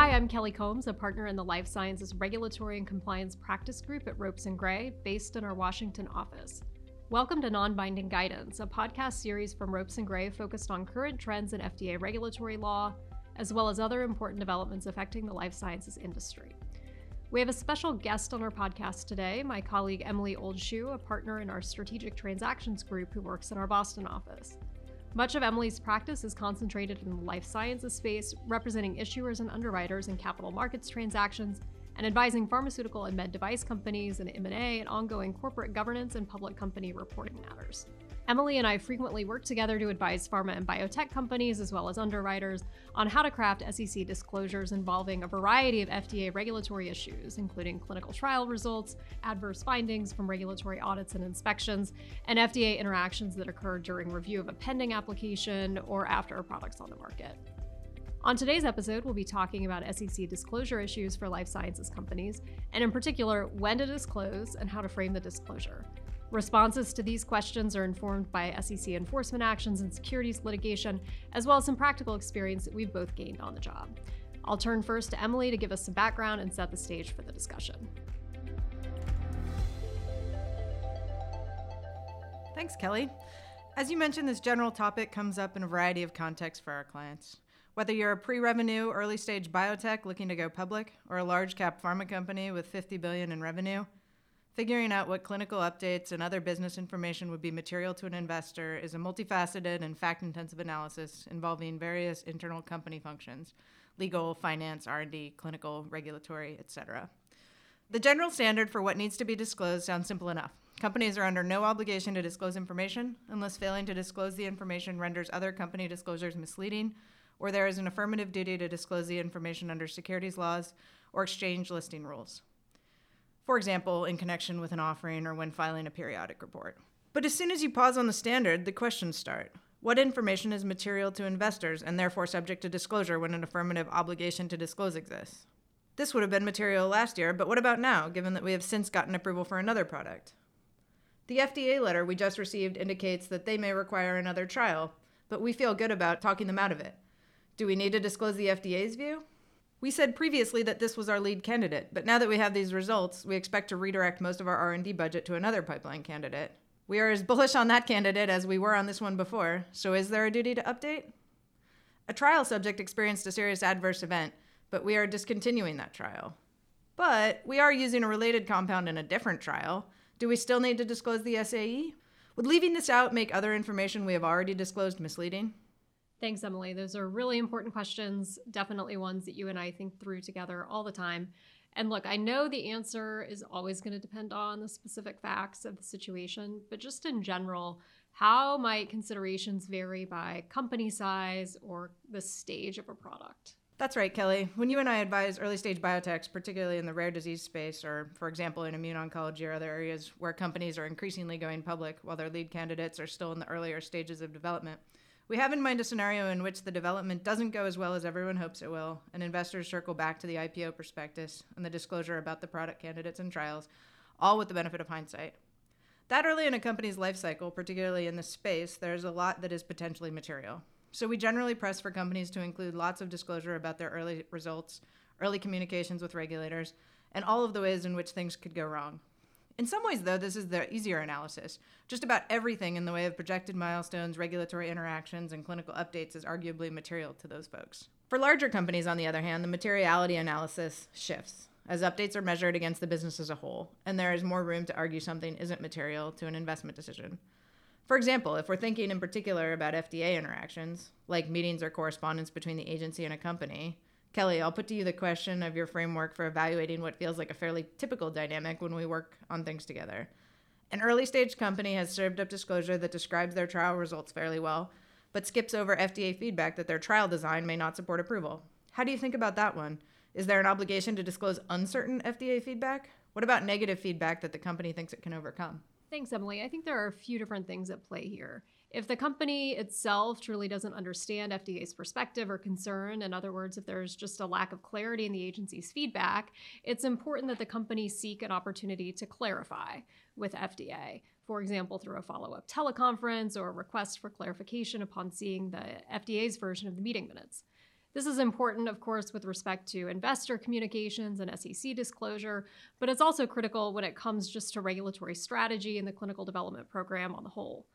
Hi, I'm Kelly Combs, a partner in the Life Sciences Regulatory and Compliance Practice Group at Ropes and Gray, based in our Washington office. Welcome to Non Binding Guidance, a podcast series from Ropes and Gray focused on current trends in FDA regulatory law, as well as other important developments affecting the life sciences industry. We have a special guest on our podcast today, my colleague Emily Oldshue, a partner in our Strategic Transactions Group who works in our Boston office. Much of Emily's practice is concentrated in the life sciences space, representing issuers and underwriters in capital markets transactions and advising pharmaceutical and med device companies in M&A and ongoing corporate governance and public company reporting matters. Emily and I frequently work together to advise pharma and biotech companies, as well as underwriters, on how to craft SEC disclosures involving a variety of FDA regulatory issues, including clinical trial results, adverse findings from regulatory audits and inspections, and FDA interactions that occur during review of a pending application or after a product's on the market. On today's episode, we'll be talking about SEC disclosure issues for life sciences companies, and in particular, when to disclose and how to frame the disclosure. Responses to these questions are informed by SEC enforcement actions and securities litigation, as well as some practical experience that we've both gained on the job. I'll turn first to Emily to give us some background and set the stage for the discussion. Thanks, Kelly. As you mentioned, this general topic comes up in a variety of contexts for our clients. Whether you're a pre revenue, early stage biotech looking to go public, or a large cap pharma company with 50 billion in revenue, Figuring out what clinical updates and other business information would be material to an investor is a multifaceted and fact-intensive analysis involving various internal company functions: legal, finance, R&D, clinical, regulatory, etc. The general standard for what needs to be disclosed sounds simple enough. Companies are under no obligation to disclose information unless failing to disclose the information renders other company disclosures misleading, or there is an affirmative duty to disclose the information under securities laws or exchange listing rules for example, in connection with an offering or when filing a periodic report. But as soon as you pause on the standard, the questions start. What information is material to investors and therefore subject to disclosure when an affirmative obligation to disclose exists? This would have been material last year, but what about now, given that we have since gotten approval for another product? The FDA letter we just received indicates that they may require another trial, but we feel good about talking them out of it. Do we need to disclose the FDA's view? We said previously that this was our lead candidate, but now that we have these results, we expect to redirect most of our R&D budget to another pipeline candidate. We are as bullish on that candidate as we were on this one before, so is there a duty to update? A trial subject experienced a serious adverse event, but we are discontinuing that trial. But we are using a related compound in a different trial. Do we still need to disclose the SAE? Would leaving this out make other information we have already disclosed misleading? Thanks, Emily. Those are really important questions, definitely ones that you and I think through together all the time. And look, I know the answer is always going to depend on the specific facts of the situation, but just in general, how might considerations vary by company size or the stage of a product? That's right, Kelly. When you and I advise early stage biotechs, particularly in the rare disease space, or for example, in immuno oncology or other areas where companies are increasingly going public while their lead candidates are still in the earlier stages of development, we have in mind a scenario in which the development doesn't go as well as everyone hopes it will, and investors circle back to the IPO prospectus and the disclosure about the product candidates and trials, all with the benefit of hindsight. That early in a company's life cycle, particularly in this space, there's a lot that is potentially material. So we generally press for companies to include lots of disclosure about their early results, early communications with regulators, and all of the ways in which things could go wrong. In some ways, though, this is the easier analysis. Just about everything in the way of projected milestones, regulatory interactions, and clinical updates is arguably material to those folks. For larger companies, on the other hand, the materiality analysis shifts as updates are measured against the business as a whole, and there is more room to argue something isn't material to an investment decision. For example, if we're thinking in particular about FDA interactions, like meetings or correspondence between the agency and a company, Kelly, I'll put to you the question of your framework for evaluating what feels like a fairly typical dynamic when we work on things together. An early stage company has served up disclosure that describes their trial results fairly well, but skips over FDA feedback that their trial design may not support approval. How do you think about that one? Is there an obligation to disclose uncertain FDA feedback? What about negative feedback that the company thinks it can overcome? Thanks, Emily. I think there are a few different things at play here. If the company itself truly doesn't understand FDA's perspective or concern, in other words, if there's just a lack of clarity in the agency's feedback, it's important that the company seek an opportunity to clarify with FDA. For example, through a follow up teleconference or a request for clarification upon seeing the FDA's version of the meeting minutes. This is important, of course, with respect to investor communications and SEC disclosure, but it's also critical when it comes just to regulatory strategy and the clinical development program on the whole.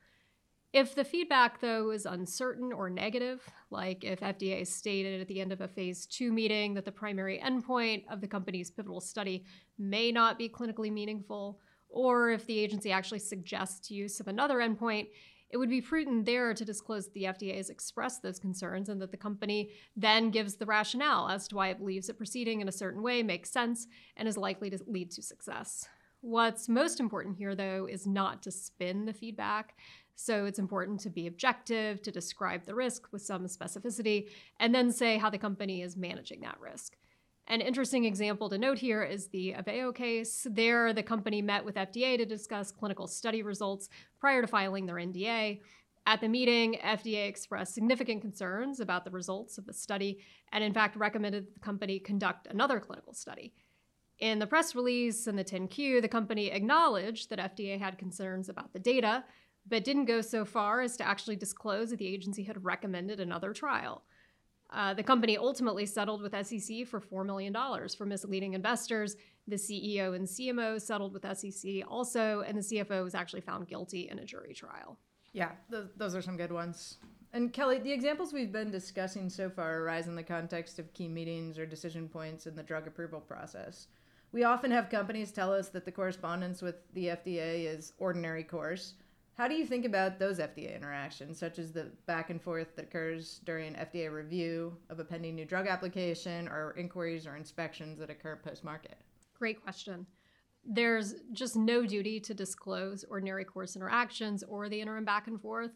If the feedback, though, is uncertain or negative, like if FDA stated at the end of a phase two meeting that the primary endpoint of the company's pivotal study may not be clinically meaningful, or if the agency actually suggests use of another endpoint, it would be prudent there to disclose that the FDA has expressed those concerns and that the company then gives the rationale as to why it believes that proceeding in a certain way makes sense and is likely to lead to success. What's most important here, though, is not to spin the feedback. So it's important to be objective, to describe the risk with some specificity, and then say how the company is managing that risk. An interesting example to note here is the Aveo case. There, the company met with FDA to discuss clinical study results prior to filing their NDA. At the meeting, FDA expressed significant concerns about the results of the study and, in fact, recommended that the company conduct another clinical study. In the press release and the 10Q, the company acknowledged that FDA had concerns about the data, but didn't go so far as to actually disclose that the agency had recommended another trial. Uh, the company ultimately settled with SEC for $4 million for misleading investors. The CEO and CMO settled with SEC also, and the CFO was actually found guilty in a jury trial. Yeah, th- those are some good ones. And Kelly, the examples we've been discussing so far arise in the context of key meetings or decision points in the drug approval process. We often have companies tell us that the correspondence with the FDA is ordinary course, how do you think about those FDA interactions, such as the back and forth that occurs during FDA review of a pending new drug application or inquiries or inspections that occur post market? Great question. There's just no duty to disclose ordinary course interactions or the interim back and forth.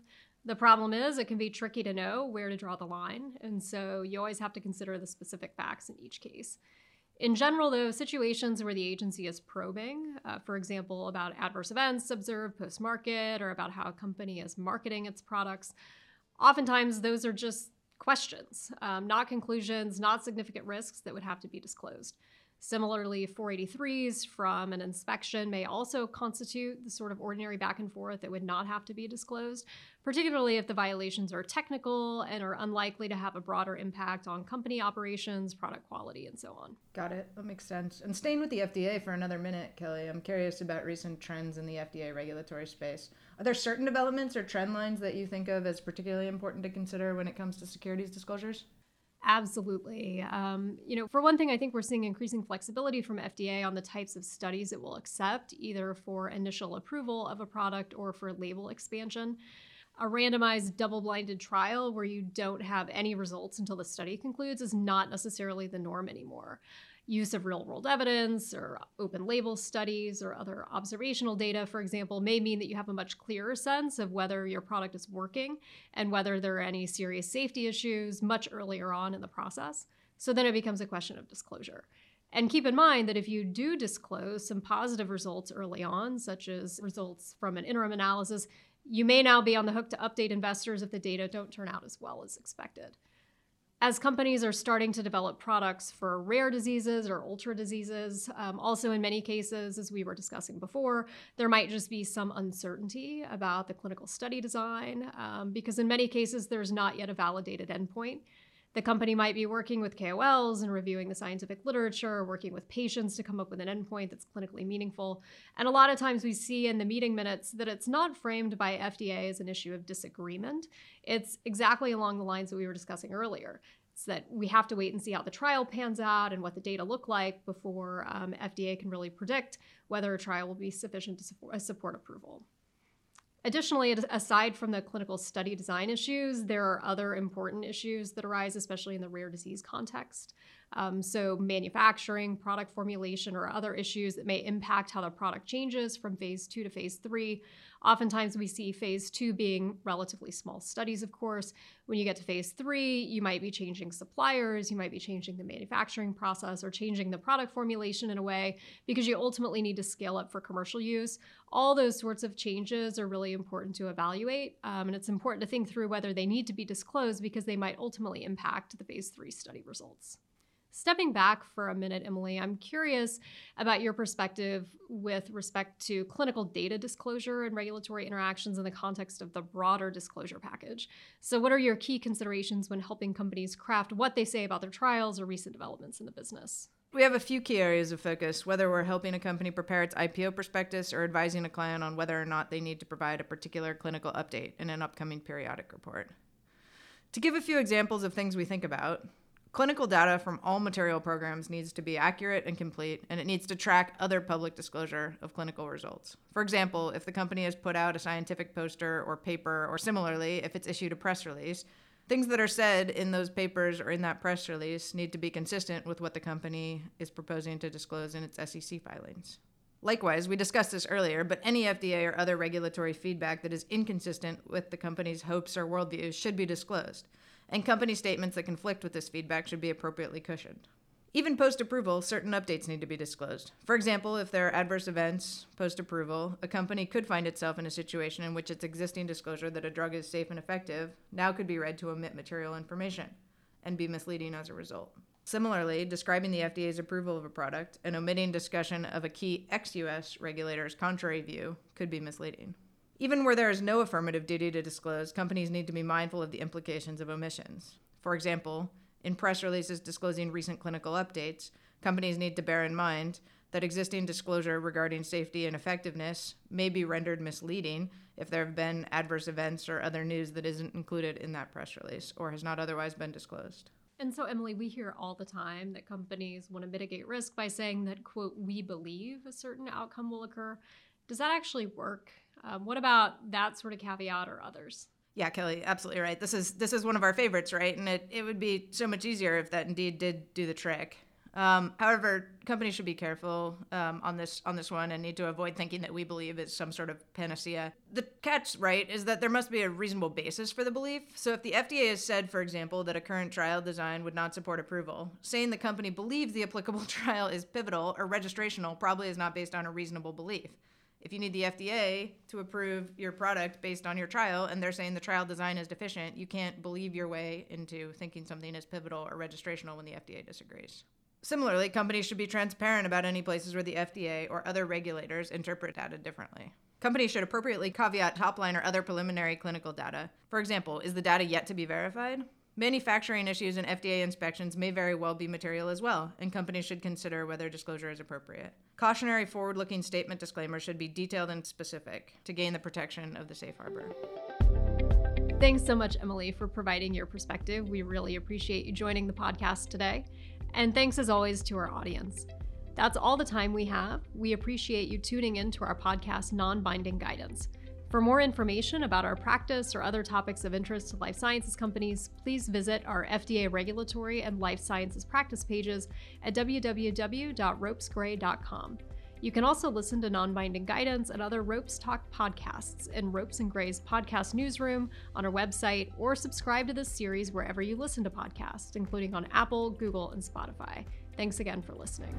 The problem is, it can be tricky to know where to draw the line, and so you always have to consider the specific facts in each case. In general, though, situations where the agency is probing, uh, for example, about adverse events observed post market or about how a company is marketing its products, oftentimes those are just questions, um, not conclusions, not significant risks that would have to be disclosed. Similarly, 483s from an inspection may also constitute the sort of ordinary back and forth that would not have to be disclosed, particularly if the violations are technical and are unlikely to have a broader impact on company operations, product quality, and so on. Got it. That makes sense. And staying with the FDA for another minute, Kelly, I'm curious about recent trends in the FDA regulatory space. Are there certain developments or trend lines that you think of as particularly important to consider when it comes to securities disclosures? Absolutely. Um, you know, for one thing, I think we're seeing increasing flexibility from FDA on the types of studies it will accept, either for initial approval of a product or for label expansion. A randomized double blinded trial where you don't have any results until the study concludes is not necessarily the norm anymore use of real world evidence or open label studies or other observational data, for example, may mean that you have a much clearer sense of whether your product is working and whether there are any serious safety issues much earlier on in the process. So then it becomes a question of disclosure. And keep in mind that if you do disclose some positive results early on, such as results from an interim analysis, you may now be on the hook to update investors if the data don't turn out as well as expected as companies are starting to develop products for rare diseases or ultra diseases, um, also in many cases, as we were discussing before, there might just be some uncertainty about the clinical study design um, because in many cases there's not yet a validated endpoint. The company might be working with KOLs and reviewing the scientific literature, working with patients to come up with an endpoint that's clinically meaningful. And a lot of times we see in the meeting minutes that it's not framed by FDA as an issue of disagreement. It's exactly along the lines that we were discussing earlier. It's that we have to wait and see how the trial pans out and what the data look like before um, FDA can really predict whether a trial will be sufficient to support, support approval. Additionally, aside from the clinical study design issues, there are other important issues that arise, especially in the rare disease context. Um, so, manufacturing, product formulation, or other issues that may impact how the product changes from phase two to phase three. Oftentimes, we see phase two being relatively small studies, of course. When you get to phase three, you might be changing suppliers, you might be changing the manufacturing process, or changing the product formulation in a way because you ultimately need to scale up for commercial use. All those sorts of changes are really important to evaluate, um, and it's important to think through whether they need to be disclosed because they might ultimately impact the phase three study results. Stepping back for a minute, Emily, I'm curious about your perspective with respect to clinical data disclosure and regulatory interactions in the context of the broader disclosure package. So, what are your key considerations when helping companies craft what they say about their trials or recent developments in the business? We have a few key areas of focus, whether we're helping a company prepare its IPO prospectus or advising a client on whether or not they need to provide a particular clinical update in an upcoming periodic report. To give a few examples of things we think about, clinical data from all material programs needs to be accurate and complete, and it needs to track other public disclosure of clinical results. For example, if the company has put out a scientific poster or paper, or similarly, if it's issued a press release, things that are said in those papers or in that press release need to be consistent with what the company is proposing to disclose in its SEC filings. Likewise, we discussed this earlier, but any FDA or other regulatory feedback that is inconsistent with the company's hopes or worldviews should be disclosed, and company statements that conflict with this feedback should be appropriately cushioned. Even post approval, certain updates need to be disclosed. For example, if there are adverse events post approval, a company could find itself in a situation in which its existing disclosure that a drug is safe and effective now could be read to omit material information and be misleading as a result. Similarly, describing the FDA's approval of a product and omitting discussion of a key ex US regulator's contrary view could be misleading. Even where there is no affirmative duty to disclose, companies need to be mindful of the implications of omissions. For example, in press releases disclosing recent clinical updates, companies need to bear in mind that existing disclosure regarding safety and effectiveness may be rendered misleading if there have been adverse events or other news that isn't included in that press release or has not otherwise been disclosed. And so, Emily, we hear all the time that companies want to mitigate risk by saying that, quote, we believe a certain outcome will occur. Does that actually work? Um, what about that sort of caveat or others? Yeah, Kelly, absolutely right. This is this is one of our favorites, right? And it, it would be so much easier if that indeed did do the trick. Um, however, companies should be careful um, on this on this one and need to avoid thinking that we believe is some sort of panacea. The catch, right, is that there must be a reasonable basis for the belief. So, if the FDA has said, for example, that a current trial design would not support approval, saying the company believes the applicable trial is pivotal or registrational probably is not based on a reasonable belief if you need the FDA to approve your product based on your trial and they're saying the trial design is deficient, you can't believe your way into thinking something is pivotal or registrational when the FDA disagrees. Similarly, companies should be transparent about any places where the FDA or other regulators interpret data differently. Companies should appropriately caveat top line or other preliminary clinical data. For example, is the data yet to be verified? Manufacturing issues and FDA inspections may very well be material as well, and companies should consider whether disclosure is appropriate. Cautionary forward looking statement disclaimers should be detailed and specific to gain the protection of the safe harbor. Thanks so much, Emily, for providing your perspective. We really appreciate you joining the podcast today. And thanks as always to our audience. That's all the time we have. We appreciate you tuning in to our podcast, Non Binding Guidance. For more information about our practice or other topics of interest to life sciences companies, please visit our FDA regulatory and life sciences practice pages at www.ropesgray.com. You can also listen to non binding guidance and other Ropes Talk podcasts in Ropes and Gray's podcast newsroom on our website or subscribe to this series wherever you listen to podcasts, including on Apple, Google, and Spotify. Thanks again for listening.